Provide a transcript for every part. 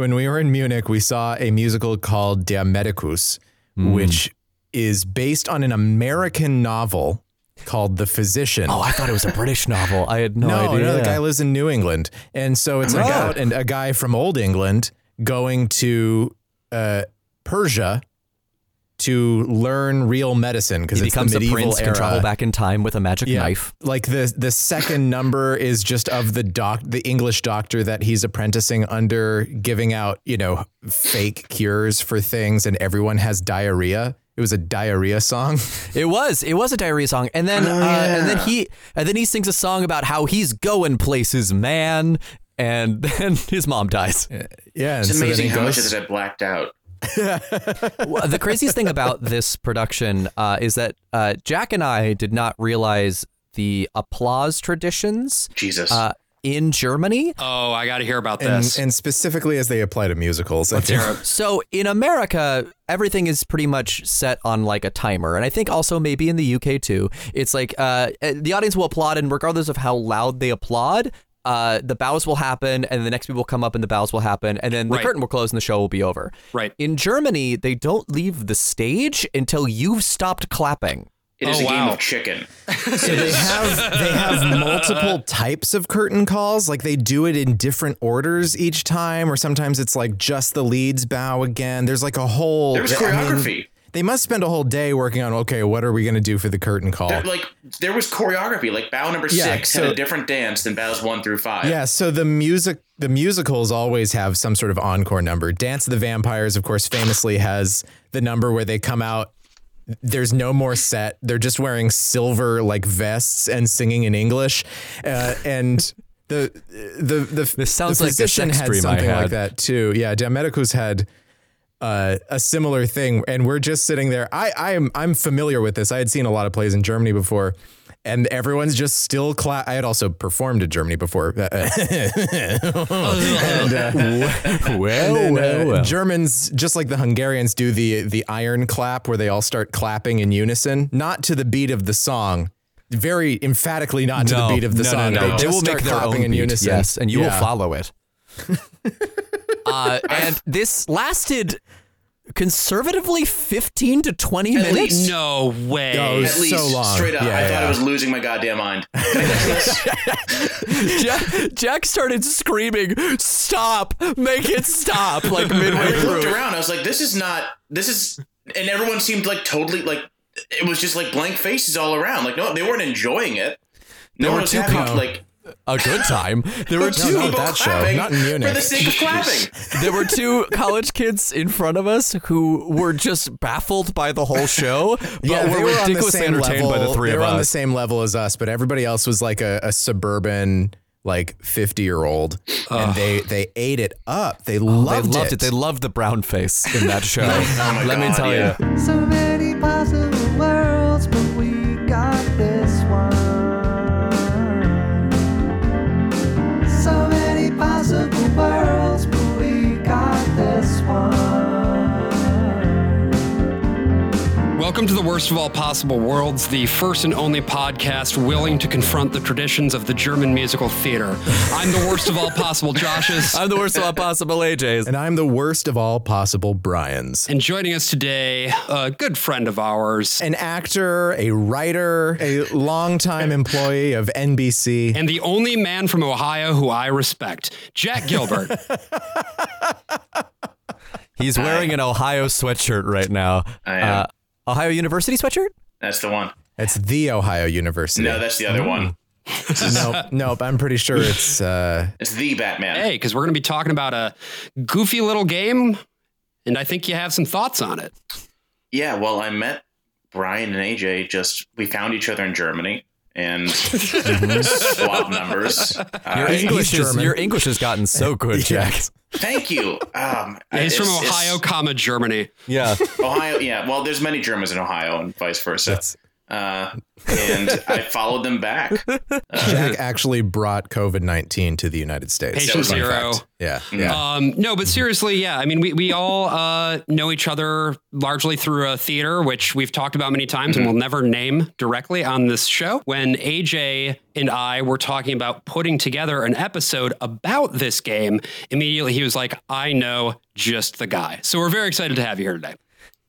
when we were in Munich, we saw a musical called Der Medicus, Hmm. which is based on an American novel called The Physician. Oh, I thought it was a British novel. I had no, no, idea. no, the guy lives in New England, and so it's about a guy from Old England going to uh, Persia to learn real medicine because he it's becomes the a prince, era. can travel back in time with a magic Yeah. knife. Like the the second number is just of the doc the English doctor that he's apprenticing under giving out, you know, fake cures for things and everyone has diarrhea. It was a diarrhea song. It was. It was a diarrhea song, and then uh, and then he and then he sings a song about how he's going places, man. And then his mom dies. Yeah, It's so amazing he how much of this I blacked out. Well, the craziest thing about this production uh, is that uh, Jack and I did not realize the applause traditions Jesus. uh, in Germany. Oh, I got to hear about this. and specifically as they apply to musicals. I think. So in America, everything is pretty much set on like a timer, and I think also maybe in the UK too. It's like uh, the audience will applaud, and regardless of how loud they applaud. Uh, the bows will happen, and the next people will come up, and the bows will happen, and then the Right. curtain will close, and the show will be over. Right. In Germany, they don't leave the stage until you've stopped clapping. it is oh, a game of chicken. So they have they have multiple types of curtain calls. Like they do it in different orders each time, or sometimes it's like just the leads bow again. There's like a whole There was I mean, choreography. They must spend a whole day working on okay, what are we gonna do for the curtain call? There, like there was choreography. Like bow number Yeah, six so- had a different dance than bows one through five. Yeah, so the music the musicals always have some sort of encore number. Dance of the Vampires, of course, famously has the number where they come out. There's no more set. They're just wearing silver like vests and singing in English, uh, and the the the This sounds the like a physician sex had dream I something had. like that too. Yeah, Der Medicus had uh, a similar thing, and we're just sitting there. I I am I'm familiar with this. I had seen a lot of plays in Germany before. And everyone's just still clap. I had also performed in Germany before. and, uh, Well, and then, well, uh, well. Germans, just like the Hungarians, do the the iron clap where they all start clapping in unison, not to the beat of the song. Very emphatically, not to the beat of the no, song. No, no. They, They, just will start make their clapping own in beat, unison. Yes, and you will follow it. uh, and this lasted conservatively 15 to 20 At minutes. least. no way. Oh, it was At least so long. straight up, Yeah, I thought yeah. I was losing my goddamn mind. Jack, Jack started screaming, "Stop! Make it stop!" Like I midway looked through. around. I was like, "This is not. This is." And everyone seemed like totally like it was just like blank faces all around. Like no, they weren't enjoying it. No were one was two having people- like A good time. There were two No, not people that show. clapping Not in Munich. for the sake of clapping. There were two college kids in front of us who were just baffled by the whole show, but Yeah, they were were on the ridiculously same entertained level. by the three they of were on the same level as us, but everybody else was like a, a suburban, like fifty year old, and they they ate it up. They oh, They loved, loved it. They loved the brown face in that show. Oh my Let me tell yeah. you. So Welcome to the Worst of All Possible Worlds, the first and only podcast willing to confront the traditions of the German musical theater. I'm the worst of all possible Joshes. I'm the worst of all possible AJs. and I'm the worst of all possible Brian's. And joining us today, a good friend of ours, An actor, a writer, a longtime employee of NBC. and the only man from Ohio who I respect, Jack Gilbert. He's wearing an Ohio sweatshirt right now. I am. Uh, Ohio University sweatshirt? That's the one. It's the Ohio University. No, that's the other one. nope, nope. I'm pretty sure it's. Uh, It's the Batman. hey, because we're going to be talking about a goofy little game, and I think you have some thoughts on it. Yeah, well, I met Brian and AJ. Just we found each other in Germany and swapped numbers. Your Uh, English, is, German. your English has gotten so good, Jack. thank you. Um, Yeah, he's from it's- it's- Ohio, comma Germany. Yeah. Ohio. Yeah, well, there's many Germans in Ohio and vice versa. That's- uh, and I followed them back. Jack actually brought COVID nineteen to the United States. Fun Patient zero. fact. Yeah, yeah. Um, no, but seriously, yeah. I mean, we, we all uh, know each other largely through a theater, which we've talked about many times and we'll never name directly on this show. When AJ and I were talking about putting together an episode about this game, immediately he was like, I know just the guy. So we're very excited to have you here today.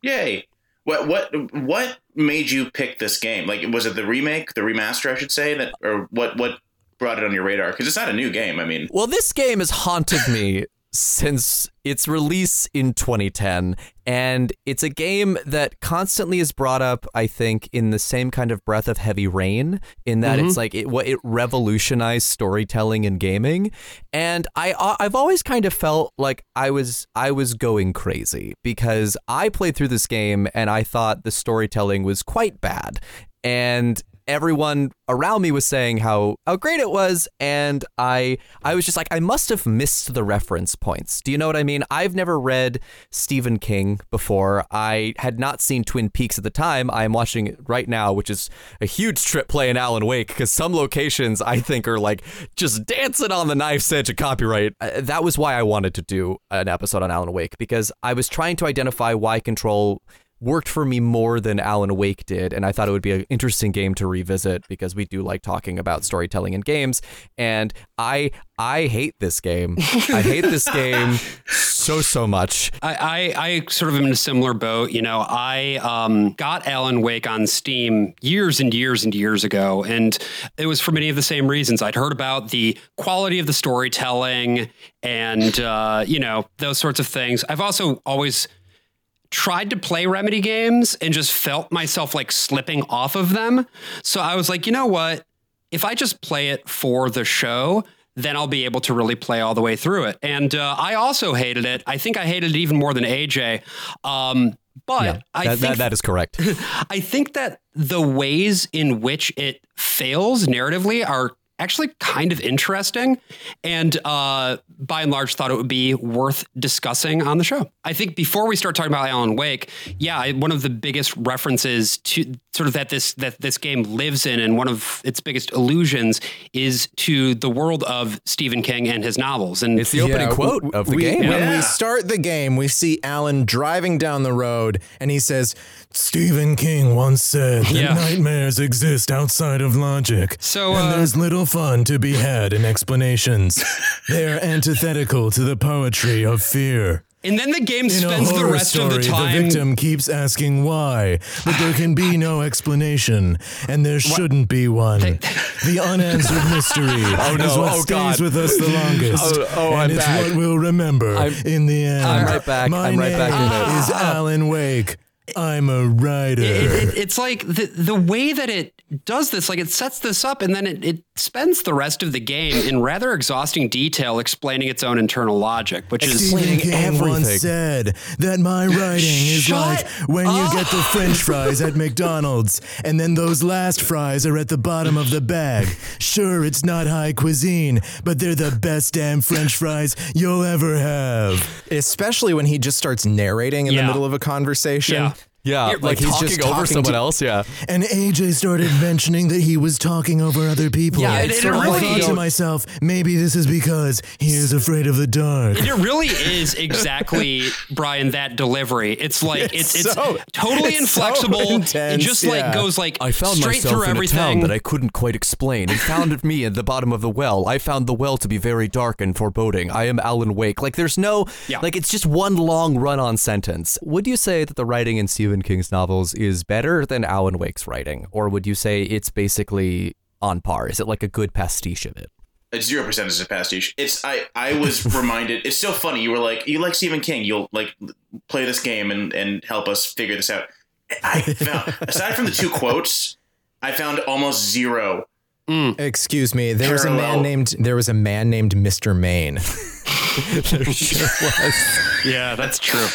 Yay! What what what made you pick this game? Like, was it the remake, the remaster, I should say, that or what what brought it on your radar? Because it's not a new game. I mean, Well, this game has haunted me since its release in 2010 and it's a game that constantly is brought up i think in the same kind of breath of heavy rain in that it's like it what it revolutionized storytelling and gaming. And i uh, i've always kind of felt like i was i was going crazy because i played through this game and i thought the storytelling was quite bad. And everyone around me was saying how how great it was and I I was just like I must have missed the reference points. Do you know what I mean? I've never read Stephen King before. I had not seen Twin Peaks at the time. I am watching it right now, which is a huge trip playing Alan Wake because some locations I think are like just dancing on the knife's edge of copyright. Uh, that was why I wanted to do an episode on Alan Wake because I was trying to identify why Control worked for me more than Alan Wake did, and I thought it would be an interesting game to revisit because we do like talking about storytelling in games. And I I hate this game. I hate this game so so much. I, I, I sort of am in a similar boat. You know, I um, got Alan Wake on Steam years and years and years ago, and it was for many of the same reasons. I'd heard about the quality of the storytelling and, uh, you know, those sorts of things. I've also always tried to play Remedy games and just felt myself like slipping off of them. So I was like, you know what? If I just play it for the show, then I'll be able to really play all the way through it. And uh, I also hated it. I think I hated it even more than AJ. Um, but I that, think that, that is correct. I think that the ways in which it fails narratively are actually kind of interesting and uh, by and large thought it would be worth discussing on the show. I think before we start talking about Alan Wake, yeah, one of the biggest references to sort of that this that this game lives in and one of its biggest illusions is to the world of Stephen King and his novels. And It's the opening Yeah, quote w- of the we- game. When Yeah. we start the game, we see Alan driving down the road and he says, Stephen King once said that Yeah. nightmares exist outside of logic. So, and uh, there's little fun to be had in explanations. They're antithetical to the poetry of fear. And then the game spends the rest story, of the time the victim keeps asking why, but there can be no explanation, and there shouldn't be one. the unanswered mystery oh, no. is what Oh, stays God. with us the oh, longest, Oh, oh, and I'm it's back. what we'll remember I'm- in the end. I'm right back. My I'm right back name in it. is Alan Wake. I'm a writer. it, it, it's like the the way that it does this, like it sets this up, and then it, it spends the rest of the game in rather exhausting detail explaining its own internal logic, which is explaining King once everything. said that my writing is Shut like when you get the French fries at McDonald's, and then those last fries are at the bottom of the bag. Sure, it's not high cuisine, but they're the best damn French fries you'll ever have. Especially when he just starts narrating in Yeah. the middle of a conversation. Yeah. Yeah, You're- like, he's talking just over talking someone to- else. Yeah. And AJ started mentioning that he was talking over other people. Yeah, it- it so I really- thought to myself, maybe this is because he is afraid of the dark. it really is exactly Brian that delivery. It's like it's it's, so- totally it's so inflexible. it just like yeah. goes like I found straight myself through in everything. a town that I couldn't quite explain and found me at the bottom of the well. I found the well to be very dark and foreboding. I am Alan Wake. Like there's no Yeah. like it's just one long run-on sentence. Would you say that the writing in Stephen King's novels is better than Alan Wake's writing or would you say it's basically on par? Is it like a good pastiche of it? It's zero percent is a pastiche. It's I I was reminded. It's so funny. You were like, you like Stephen King. You'll like play this game and and help us figure this out. I found aside from the two quotes, I found almost zero. Mm. Excuse me. There was a man named there was a man named Mr. Maine. there sure was. yeah, that's true.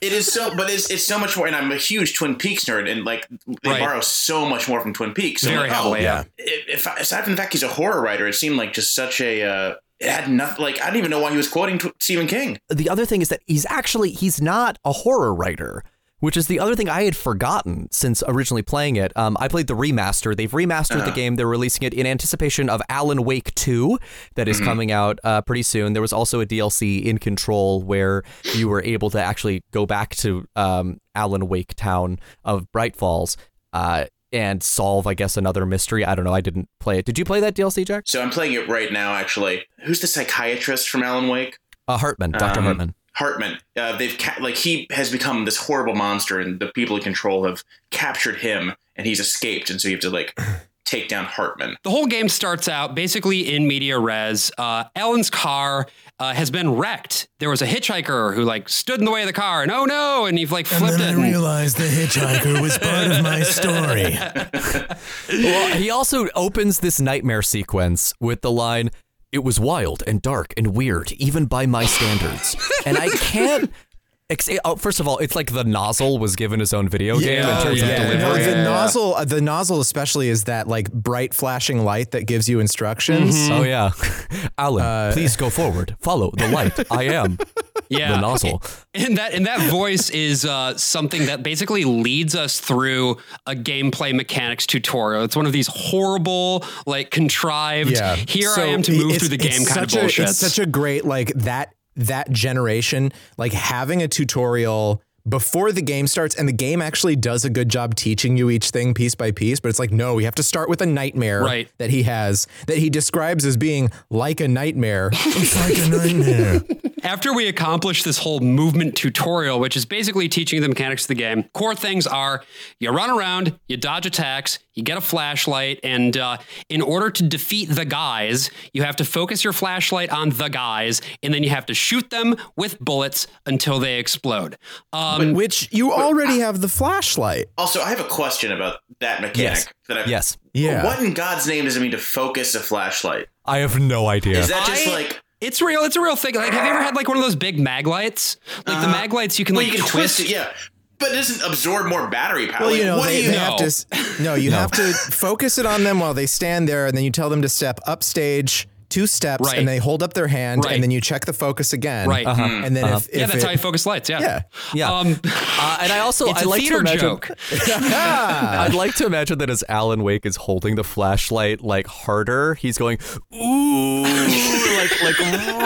It is so, but it's it's so much more. And I'm a huge Twin Peaks nerd, and like they Right. borrow so much more from Twin Peaks. So Very like, heavily, oh, yeah. If, if aside from the fact he's a horror writer, it seemed like just such a. Uh, it had nothing. Like I didn't even know why he was quoting Tw- Stephen King. the other thing is that he's actually he's not a horror writer which is the other thing I had forgotten since originally playing it. Um, I played the remaster. They've remastered the game. They're releasing it in anticipation of Alan Wake 2 that is coming out uh, pretty soon. There was also a DLC in Control where you were able to actually go back to um, Alan Wake town of Bright Falls uh, and solve, I guess, another mystery. I don't know. I didn't play it. Did you play that DLC, Jack? So I'm playing it right now. Actually, who's the psychiatrist from Alan Wake? Uh, Hartman, Dr. Um, Hartman. Hartman. Uh, they've ca- like he has become this horrible monster, and the people in control have captured him, and he's escaped, and so you have to like take down Hartman. The whole game starts out basically in media res. Uh, Alan's car uh, has been wrecked. There was a hitchhiker who like stood in the way of the car, and oh no, and he like flipped it. and- realized the hitchhiker was part of my story. Well, he also opens this nightmare sequence with the line, It was wild and dark and weird, even by my standards. and I can't. Ex- oh, first of all, it's like the nozzle was given his own video game in terms yeah. of No, delivery. the nozzle, uh, the nozzle especially is that like bright flashing light that gives you instructions. Oh, yeah. Alan, please go forward. Follow the light. I am yeah, the nozzle. And that and that voice is uh, something that basically leads us through a gameplay mechanics tutorial. It's one of these horrible, like contrived. Yeah. Here So I am to move through the game kind of such a- bullshit. It's such a great like that that generation like having a tutorial before the game starts and the game actually does a good job teaching you each thing piece by piece but it's like no we have to start with a nightmare Right. that he has that he describes as being like a nightmare It's like a nightmare. After we accomplish this whole movement tutorial, which is basically teaching the mechanics of the game, core things are you run around, you dodge attacks, you get a flashlight, and uh, in order to defeat the guys, you have to focus your flashlight on the guys, and then you have to shoot them with bullets until they explode. Um, which you already have the flashlight Also, I have a question about that mechanic. Yes. That I've, Yes. yeah What in God's name does it mean to focus a flashlight? I have no idea. Is that just I- like it's real. It's a real thing. Like, have you ever had like one of those big mag lights? Like the mag lights, you can well, like you can twist. twist it, yeah, but it doesn't absorb more battery power. Well, you know, what they, do you they know? have to. No, you have to focus it on them while they stand there, and then you tell them to step upstage two steps, Right. and they hold up their hand, Right. and then you check the focus again. Right. Uh-huh. And then if, yeah, that's it, how you focus lights. Yeah. Yeah. Yeah. Um, Uh, and I also it's I a like to theater imagine joke. I'd like to imagine that as Alan Wake is holding the flashlight like harder, he's going ooh like like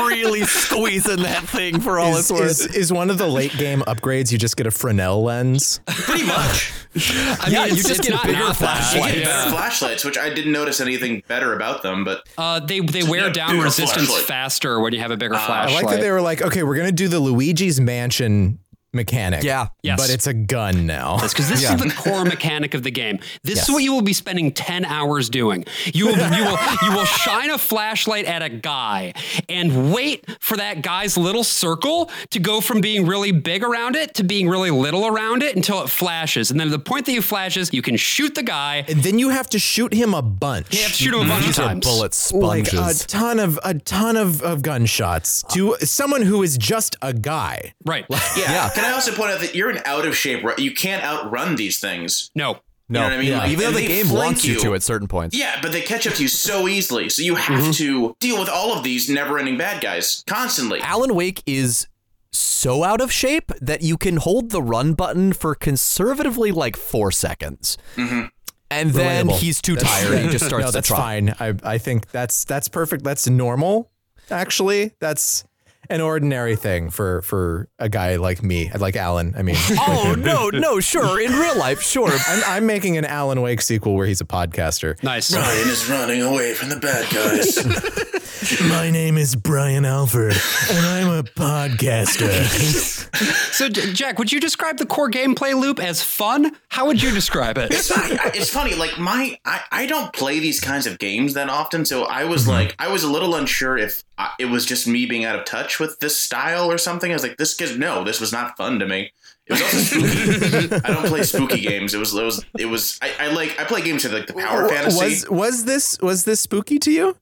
really squeezing that thing for all is, it's worth. is, is one of the late game upgrades you just get a Fresnel lens? pretty much. I Yeah, mean, you just get not bigger not flashlights. You Yeah. flashlights, which I didn't notice anything better about them, but Uh, they they wear down resistance flashlight. faster when you have a bigger I flashlight. I like that they were like, okay, we're gonna do the Luigi's Mansion mechanic. Yeah. Yes. But it's a gun now. because this Yeah. is the core mechanic of the game. This Yes. is what you will be spending ten hours doing. You will you will you will shine a flashlight at a guy and wait for that guy's little circle to go from being really big around it to being really little around it until it flashes. And then at the point that you flashes, you can shoot the guy. And then you have to shoot him a bunch. You have to shoot him a bunch of These are times. bullet like a ton of a ton of, of gunshots to someone who is just a guy. Right. yeah. Yeah. Can I also point out that you're in out of shape? You can't outrun these things. No. no, know what I mean? Like, even though the game flank wants you you. to at certain points. Yeah, but they catch up to you so easily, so you have mm-hmm. to deal with all of these never-ending bad guys constantly. Alan Wake is so out of shape that you can hold the run button for conservatively like four seconds. Mm-hmm. And then Relatable. he's too tired. He just starts no, to that's trot. fine. I I think that's that's perfect. That's normal. Actually, that's an ordinary thing for for a guy like me, like Alan. I mean, Oh no, no, sure. In real life, sure. I'm, I'm making an Alan Wake sequel where he's a podcaster. Nice. Ryan is running away from the bad guys. My name is Brian Alford, and I'm a podcaster. So, Jack, would you describe the core gameplay loop as fun? How would you describe it? it's, funny, it's funny. Like my, I, I don't play these kinds of games that often, so I was mm-hmm. like, I was a little unsure if I, it was just me being out of touch with this style or something. I was like, this gives no, this was not fun to me. It was also spooky. I don't play spooky games. It was, it was, it was. I, I like, I play games with like the power fantasy. Was was this was this spooky to you?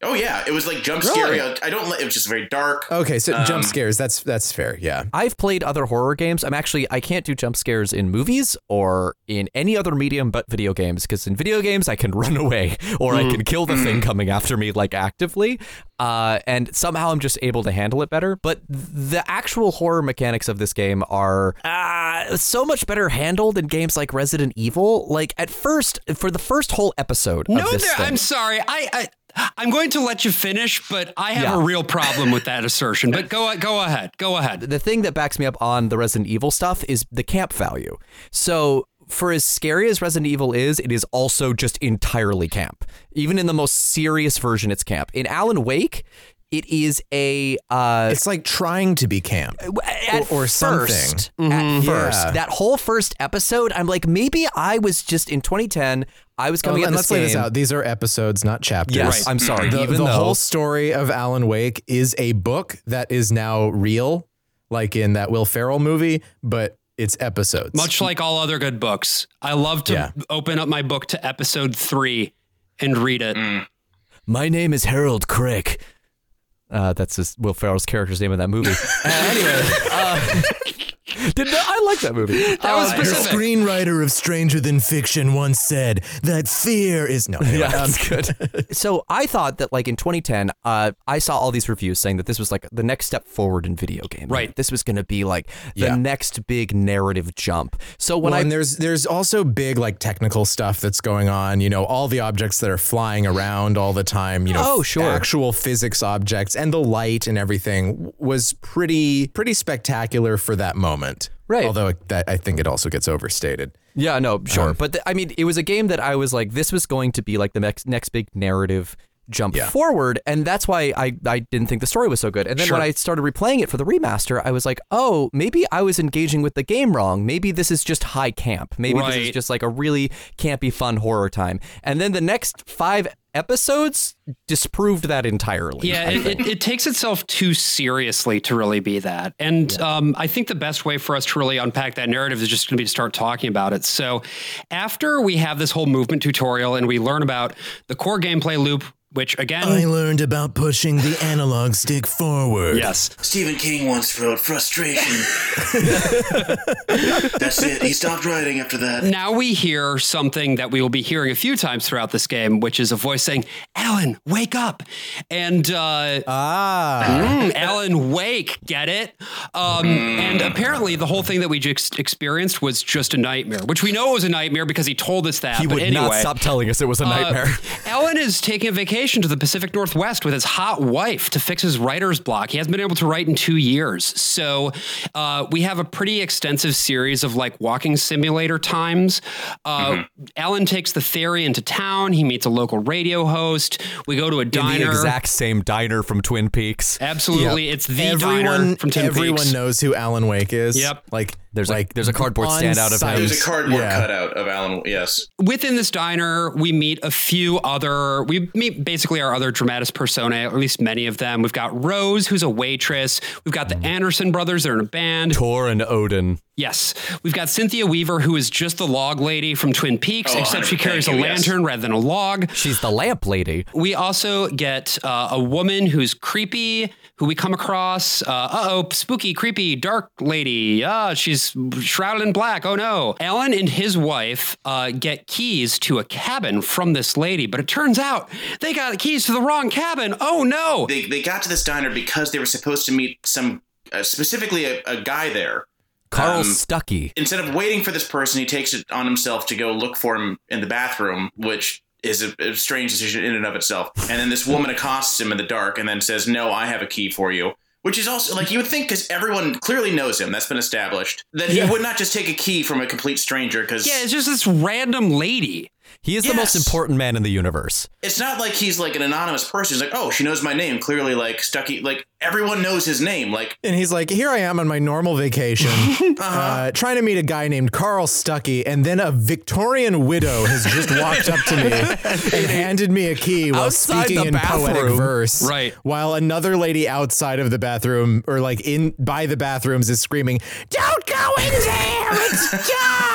Oh yeah, it was like jump scary. I don't. li- It was just very dark. Okay, so jump Um, scares. That's that's fair. Yeah. I've played other horror games. I'm actually I can't do jump scares in movies or in any other medium but video games because in video games I can run away or I can kill the thing coming after me like actively. Uh, and somehow I'm just able to handle it better. But the actual horror mechanics of this game are uh, so much better handled in games like Resident Evil. Like at first, for the first whole episode No, of this there, thing, I'm sorry. I, I I'm going to let you finish, but I have Yeah. a real problem with that assertion. But go go ahead. Go ahead. the thing that backs me up on the Resident Evil stuff is the camp value. So for as scary as Resident Evil is, it is also just entirely camp. Even in the most serious version, it's camp. In Alan Wake, it is a uh, It's like trying to be camp. Uh, uh, at or something. first, At mm-hmm. first, Yeah. that whole first episode, I'm like, maybe I was just in 2010. I was coming Oh, at and this let's lay this out. These are episodes, not chapters. Yes, I'm sorry. Mm-hmm. The, even the though whole story of Alan Wake is a book that is now real, like in that Will Ferrell movie, but it's episodes. Much like all other good books, I love to Yeah. open up my book to episode three and read it. Mm. My name is Harold Crick. Uh, that's his, Will Ferrell's character's name in that movie. Uh, anyway, uh, did I like that movie? That was The specific. screenwriter of Stranger Than Fiction once said that fear is no. anyway, Yeah, um, that's good. so I thought that like in 2010, uh, I saw all these reviews saying that this was like the next step forward in video game. Right. This was going to be like the Yeah. next big narrative jump. So when well, I and there's there's also big like technical stuff that's going on. You know, all the objects that are flying around all the time. You know, Oh, sure. actual physics objects and the light and everything was pretty pretty spectacular for that moment. Right. Although that I think it also gets overstated. Yeah, no, sure. Um, but th- I mean, it was a game that I was like, this was going to be like the next next big narrative jump Yeah. forward, and that's why I I didn't think the story was so good. And then when I started replaying it for the remaster, I was like, oh, maybe I was engaging with the game wrong. Maybe this is just high camp. Maybe this is just like a really campy, fun horror time. And then the next five episodes disproved that entirely. Yeah, it, it, it takes itself too seriously to really be that. And um, I think the best way for us to really unpack that narrative is just going to be to start talking about it. So, after we have this whole movement tutorial and we learn about the core gameplay loop, which again, I learned about pushing the analog stick forward. yes, Stephen King once wrote frustration. That's it. He stopped writing after that. now we hear something that we will be hearing a few times throughout this game, which is a voice saying, Alan, wake up. And uh, Ah. Mm, Alan Wake, get it? Um, And apparently, the whole thing that we just experienced was just a nightmare, which we know it was a nightmare because he told us that. he but would anyway, not stop telling us it was a uh, nightmare. Alan is taking a vacation to the Pacific Northwest with his hot wife to fix his writer's block. He hasn't been able to write in two years. So uh, we have a pretty extensive series of like walking simulator times. Uh, Alan takes the ferry into town. He meets a local radio host. We go to a in diner. the exact same diner from Twin Peaks. Absolutely. It's the everyone diner from Twin everyone Peaks. Everyone knows who Alan Wake is. Yep. Like There's a- like there's a cardboard on stand out of him. There's a cardboard Yeah. cutout of Alan. Yes. within this diner, we meet a few other, we meet basically our other dramatis personae, or at least many of them. We've got Rose, who's a waitress. We've got the Anderson brothers, they're in a band. Thor and Odin. Yes. We've got Cynthia Weaver, who is just the log lady from Twin Peaks, Oh, except she carries a thank you, yes. lantern rather than a log. She's the lamp lady. We also get uh, a woman who's creepy, who we come across. Uh oh, spooky, creepy, dark lady. Ah, she's shrouded in black. Oh no. Alan and his wife uh, get keys to a cabin from this lady, but it turns out they got the keys to the wrong cabin. Oh no. They, they got to this diner because they were supposed to meet some, uh, specifically a, a guy there. Carl Um, Stucky. Instead of waiting for this person, he takes it on himself to go look for him in the bathroom, which is a, a strange decision in and of itself. And then this woman accosts him in the dark and then says, No, I have a key for you. Which is also like you would think because everyone clearly knows him. That's been established. That he would not just take a key from a complete stranger because Yeah, it's just this random lady. He is the most important man in the universe. it's not like he's like an anonymous person. He's like, oh, she knows my name. Clearly, like Stucky, like everyone knows his name. Like, And he's like, here I am on my normal vacation, uh, trying to meet a guy named Carl Stucky, and then a Victorian widow has just walked up to me and handed me a key while Outside speaking the in poetic verse. Right. While another lady outside of the bathroom, or like in by the bathrooms, is screaming, "Don't go in there! It's dark!"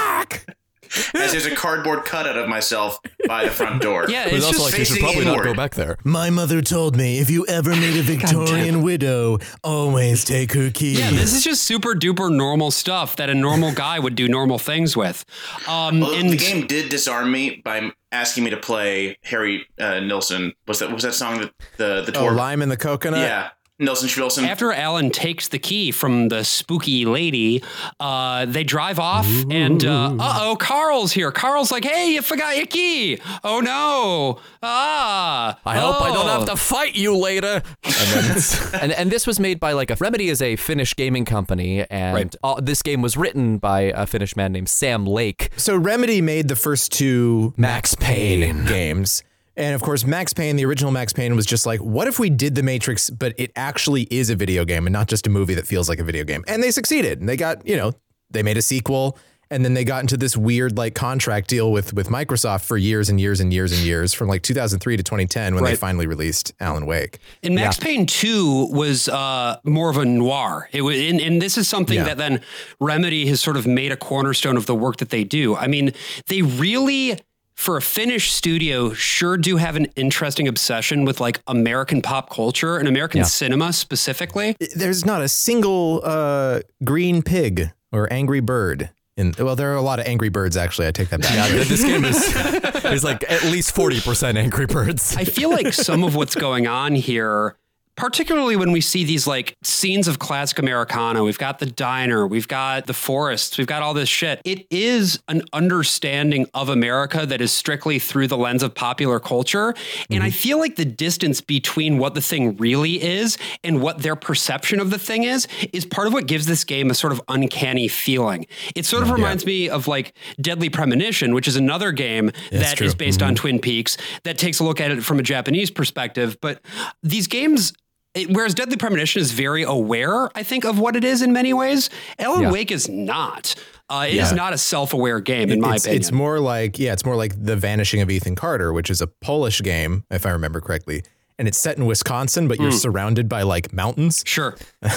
as there's a cardboard cutout of myself by the front door. Yeah, But it's also just like you should facing probably not go back there. My mother told me if you ever meet a Victorian widow, always take her keys. Yeah, this is just super duper normal stuff that a normal guy would do normal things with. Um, Well, and the game did disarm me by asking me to play Harry uh, Nilsson. Was that was that song that the the Oh, lime and the coconut. yeah, Nilsson Schmilsson. after Alan takes the key from the spooky lady, uh, they drive off, and uh oh, Carl's here. Carl's like, "Hey, you forgot your key. Oh no! Ah, I hope I don't oh." have to fight you later. And, then, and, and this was made by like a Remedy is a Finnish gaming company, and Right. all, this game was written by a Finnish man named Sam Lake. So Remedy made the first two Max Payne. games. And of course, Max Payne, the original Max Payne, was just like, what if we did The Matrix, but it actually is a video game and not just a movie that feels like a video game? And they succeeded. And they got, you know, they made a sequel. And then they got into this weird like contract deal with with Microsoft for years and years and years and years from like 2003 to 2010 when they finally released Alan Wake. And Max Payne 2 was uh, more of a noir. It was, and, and this is something Yeah. that then Remedy has sort of made a cornerstone of the work that they do. I mean, they really, for a Finnish studio, sure do have an interesting obsession with like American pop culture and American cinema specifically. There's not a single uh, green pig or angry bird. In, well, there are a lot of angry birds actually. I take that back. Yeah, this game is there's like at least forty percent Angry Birds. I feel like some of what's going on here, particularly when we see these like scenes of classic Americana, we've got the diner, we've got the forests, we've got all this shit. It is an understanding of America that is strictly through the lens of popular culture. And I mm-hmm. feel like the distance between what the thing really is and what their perception of the thing is, is part of what gives this game a sort of uncanny feeling. It sort of mm, reminds me of like Deadly Premonition, which is another game that is true. based on mm-hmm. Twin Peaks that takes a look at it from a Japanese perspective. But these games, it- whereas Deadly Premonition is very aware, I think, of what it is in many ways, Alan Yeah. Wake is not. Uh, it is Yeah. not a self-aware game, in my it's, opinion. it's more like yeah, it's more like the Vanishing of Ethan Carter, which is a Polish game, if I remember correctly, and it's set in Wisconsin, but you're Hmm. surrounded by like mountains. Sure.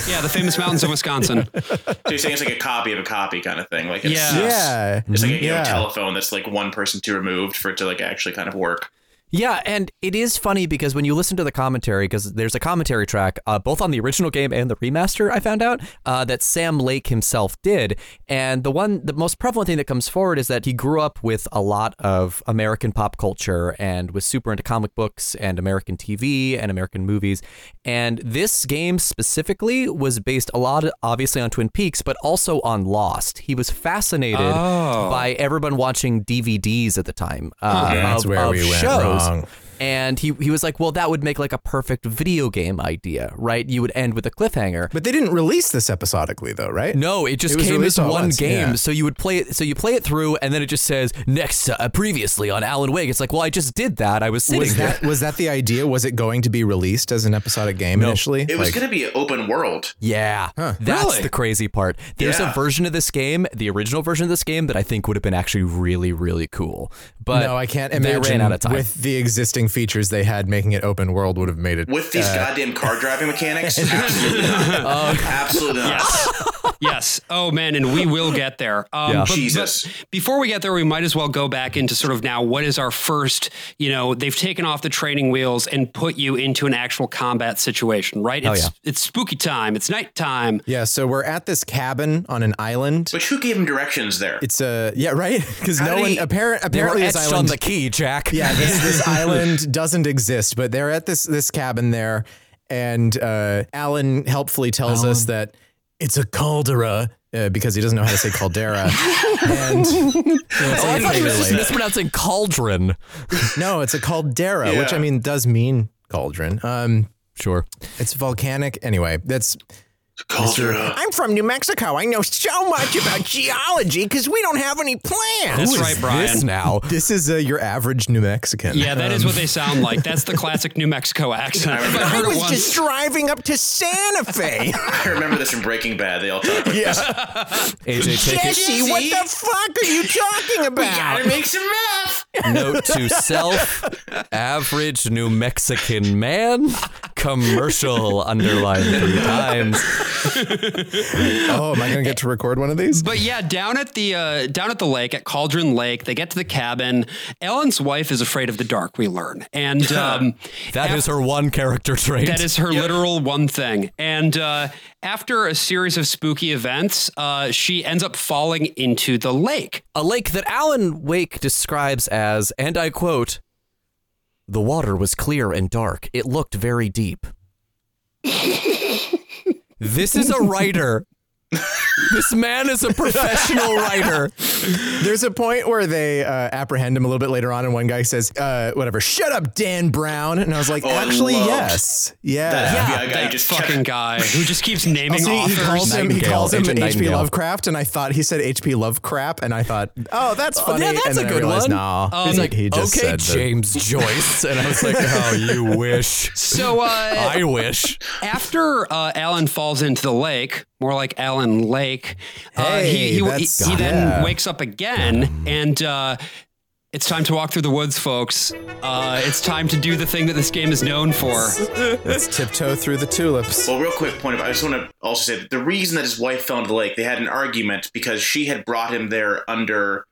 Yeah, the famous mountains of Wisconsin. so you're saying it's like a copy of a copy kind of thing. Like it's, Yeah. Yeah, It's like a you know, telephone that's like one person too removed for it to like actually kind of work. Yeah, and it is funny because when you listen to the commentary, because there's a commentary track uh, both on the original game and the remaster, I found out uh, that Sam Lake himself did, and the one, the most prevalent thing that comes forward is that he grew up with a lot of American pop culture and was super into comic books and American TV and American movies, and this game specifically was based a lot, obviously, on Twin Peaks, but also on Lost. He was fascinated Oh. by everyone watching DVDs at the time. Uh, That's of- where of we went shows. wrong wrong. And he, he was like, well, that would make like a perfect video game idea, right? You would end with a cliffhanger. But they didn't release this episodically, though, right? No, it just It came released as one once, game. yeah. So you would play it. So you play it through, and then it just says next, uh, previously on Alan Wake. It's like, well, I just did that. I was sitting Was here. that was that the idea? Was it going to be released as an episodic game initially? It was Like- going to be an open world. Yeah, that's Really? the crazy part. There's a version of this game, the original version of this game, that I think would have been actually really, really cool. But no, I can't they imagine. ran out of time. With the existing features they had, making it open world would have made it. With these uh, goddamn car driving mechanics? Absolutely not. Absolutely not. yes. Oh man, and we will get there. Um, Yeah. but- Jesus. but before we get there, we might as well go back into sort of now what is our first. You know, they've taken off the training wheels and put you into an actual combat situation, right? Oh, It's yeah. it's spooky time. It's nighttime. yeah, so we're at this cabin on an island. But who gave him directions there? It's a yeah, right? Because no one he- apparent apparently this etched island on the key, Jack. yeah, this, this island doesn't exist, but they're at this this cabin there, and uh, Alan helpfully tells us that It's a caldera. uh, because he doesn't know how to say caldera. and Oh, I thought he was just mispronouncing cauldron. no, it's a caldera, which I mean does mean cauldron. Um, Sure. it's volcanic. Anyway, that's Caldera. I'm from New Mexico. I know so much about geology because we don't have any plans. That's right, Brian. This now. This is uh, your average New Mexican. Yeah, that is Um, what they sound like. That's the classic New Mexico accent. If I heard it once. Just driving up to Santa Fe. I remember this from Breaking Bad. They all talk like this. AJ, take it. what the fuck are you talking about? We gotta make some math. Note to self: average New Mexican man commercial underlined three times. Oh, am I going to get to record one of these? But yeah, down at the uh, down at the lake at Cauldron Lake, they get to the cabin. Alan's wife is afraid of the dark. We learn, and um, That is her one character trait. That is her literal one thing. And uh, after a series of spooky events, uh, she ends up falling into the lake. a lake that Alan Wake describes as, and I quote, the water was clear and dark. It looked very deep. this is a writer. This man is a professional writer. There's a point where they uh, apprehend him a little bit later on, and one guy says, uh, "Whatever, shut up, Dan Brown." And I was like, Oh, "Actually, yes, yeah." That FBI guy that just fucking kept- guy who just keeps naming Also, he, he calls him, he calls him Agent H.P. Lovecraft, and I thought he said H.P. Lovecraft, and I thought, "Oh, that's funny." yeah, that's and then a I good realized, one. Nah, He's like, he just okay, said that- James Joyce. And I was like, oh, you wish. so uh, I wish. after uh, Alan falls into the lake, more like Alan Lake, uh, he, Hey, he, he, that's- he then yeah. wakes up again and uh, it's time to walk through the woods, folks. Uh, it's time to do the thing that this game is known for. Let's tiptoe through the tulips. Well, real quick point of I just want to also say that the reason that his wife fell into the lake, they had an argument because she had brought him there under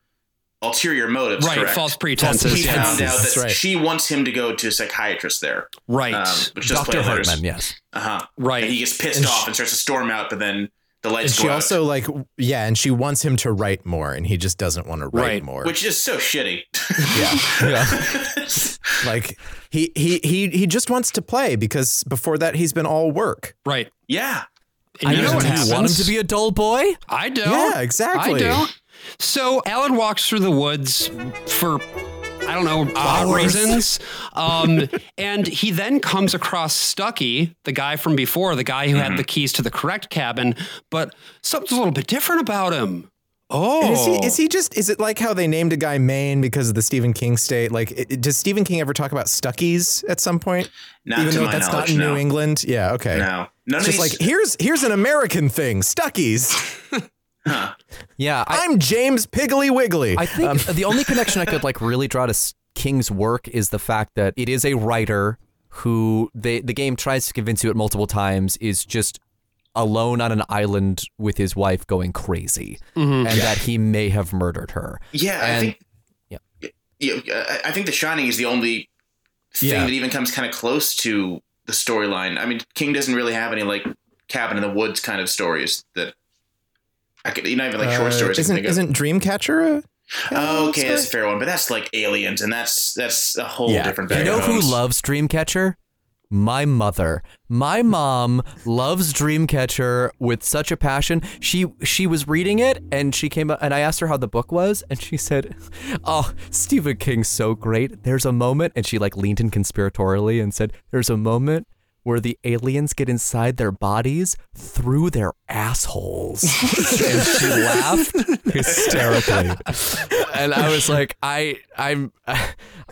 ulterior motives. Right, correct? false pretenses. He yeah. found out that right. she wants him to go to a psychiatrist there, Right. um, which does Dr. play later. Hartman, yes. Uh huh. Right. And he gets pissed And off she- and starts to storm out, but then the And she go out. also like, yeah, and she wants him to write more, and he just doesn't want to write Right. more. which is so shitty. yeah, yeah. like he he he he just wants to play because before that he's been all work. right. yeah. And I you know know what you want him to be a dull boy? I don't. Yeah, exactly. I don't. So Alan walks through the woods for I don't know plot Hours. reasons, um, and he then comes across Stucky, the guy from before, the guy who had the keys to the correct cabin, but something's a little bit different about him. Oh, Is he is he just is it like how they named a guy Maine because of the Stephen King state? Like, it, does Stephen King ever talk about Stuckey's at some point? Not Even to though my that's not in no. New England. Yeah, okay. No. None It's of just these. like here's here's an American thing, Stuckey's. Yeah. I, I'm James Piggly Wiggly. I think um, the only connection I could like really draw to King's work is the fact that it is a writer who they, the game tries to convince you at multiple times is just alone on an island with his wife going crazy mm-hmm. and that he may have murdered her. yeah, I think. yeah. Yeah, I- I think The Shining is the only thing Yeah. that even comes kind of close to the storyline. I mean, King doesn't really have any like cabin in the woods kind of stories that I could, not even like short Uh, stories. I Isn't think isn't Dreamcatcher? A, Oh, okay, story? that's a fair one, but that's like aliens, and that's that's a whole Yeah. different You know who loves Dreamcatcher? My mother. My mom loves Dreamcatcher with such a passion. She she was reading it and she came up and I asked her how the book was and she said, "Oh, Stephen King's so great. There's a moment." And she like leaned in conspiratorially and said, "There's a moment where the aliens get inside their bodies through their assholes." and she laughed hysterically. And I was like, I I'm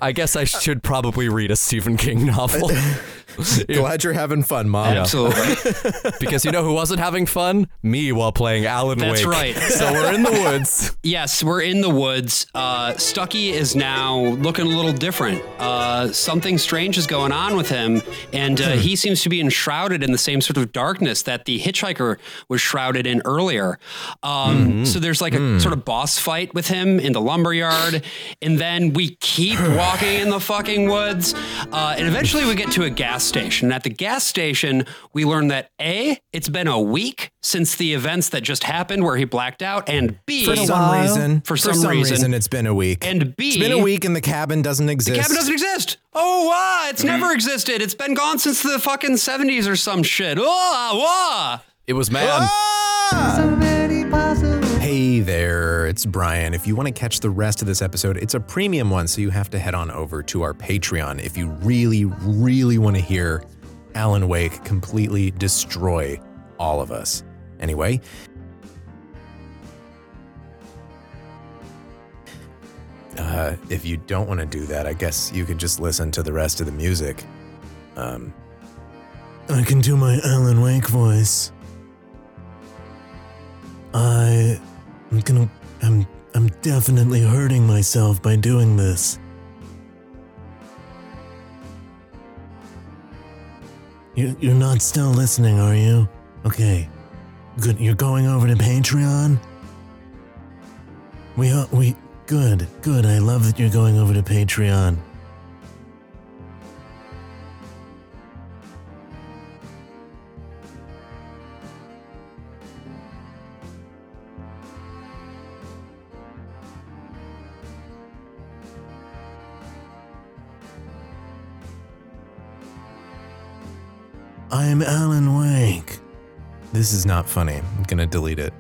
I guess I should probably read a Stephen King novel. Glad you're having fun, mom. Absolutely. because you know who wasn't having fun? Me while playing Alan That's Wake. right. So we're in the woods. Yes, we're in the woods. Uh, Stucky is now looking a little different. Uh, something strange is going on with him, and uh, he seems to be enshrouded in the same sort of darkness that the hitchhiker was shrouded in earlier. Um, So there's like a sort of boss fight with him in the lumberyard, and then we keep walking in the fucking woods, uh, and eventually we get to a gas station. At the gas station, we learn that A, it's been a week since the events that just happened where he blacked out, and B, For some reason, For some reason. it's been a week. And B- it's been a week, and the cabin doesn't exist. The cabin doesn't exist. Oh, wow. It's never existed. It's been gone since the fucking 70s or some shit. Oh, wow. It was man. Ah! There, it's Brian. If you want to catch the rest of this episode, it's a premium one, so you have to head on over to our Patreon if you really, really want to hear Alan Wake completely destroy all of us. Anyway, uh, if you don't want to do that, I guess you could just listen to the rest of the music. Um, I can do my Alan Wake voice. I am gonna I'm I'm definitely hurting myself by doing this. You, you're not still listening, are you? Okay. Good. You're going over to Patreon? We, are- we, good, good. I love that you're going over to Patreon. This is not funny. I'm gonna delete it.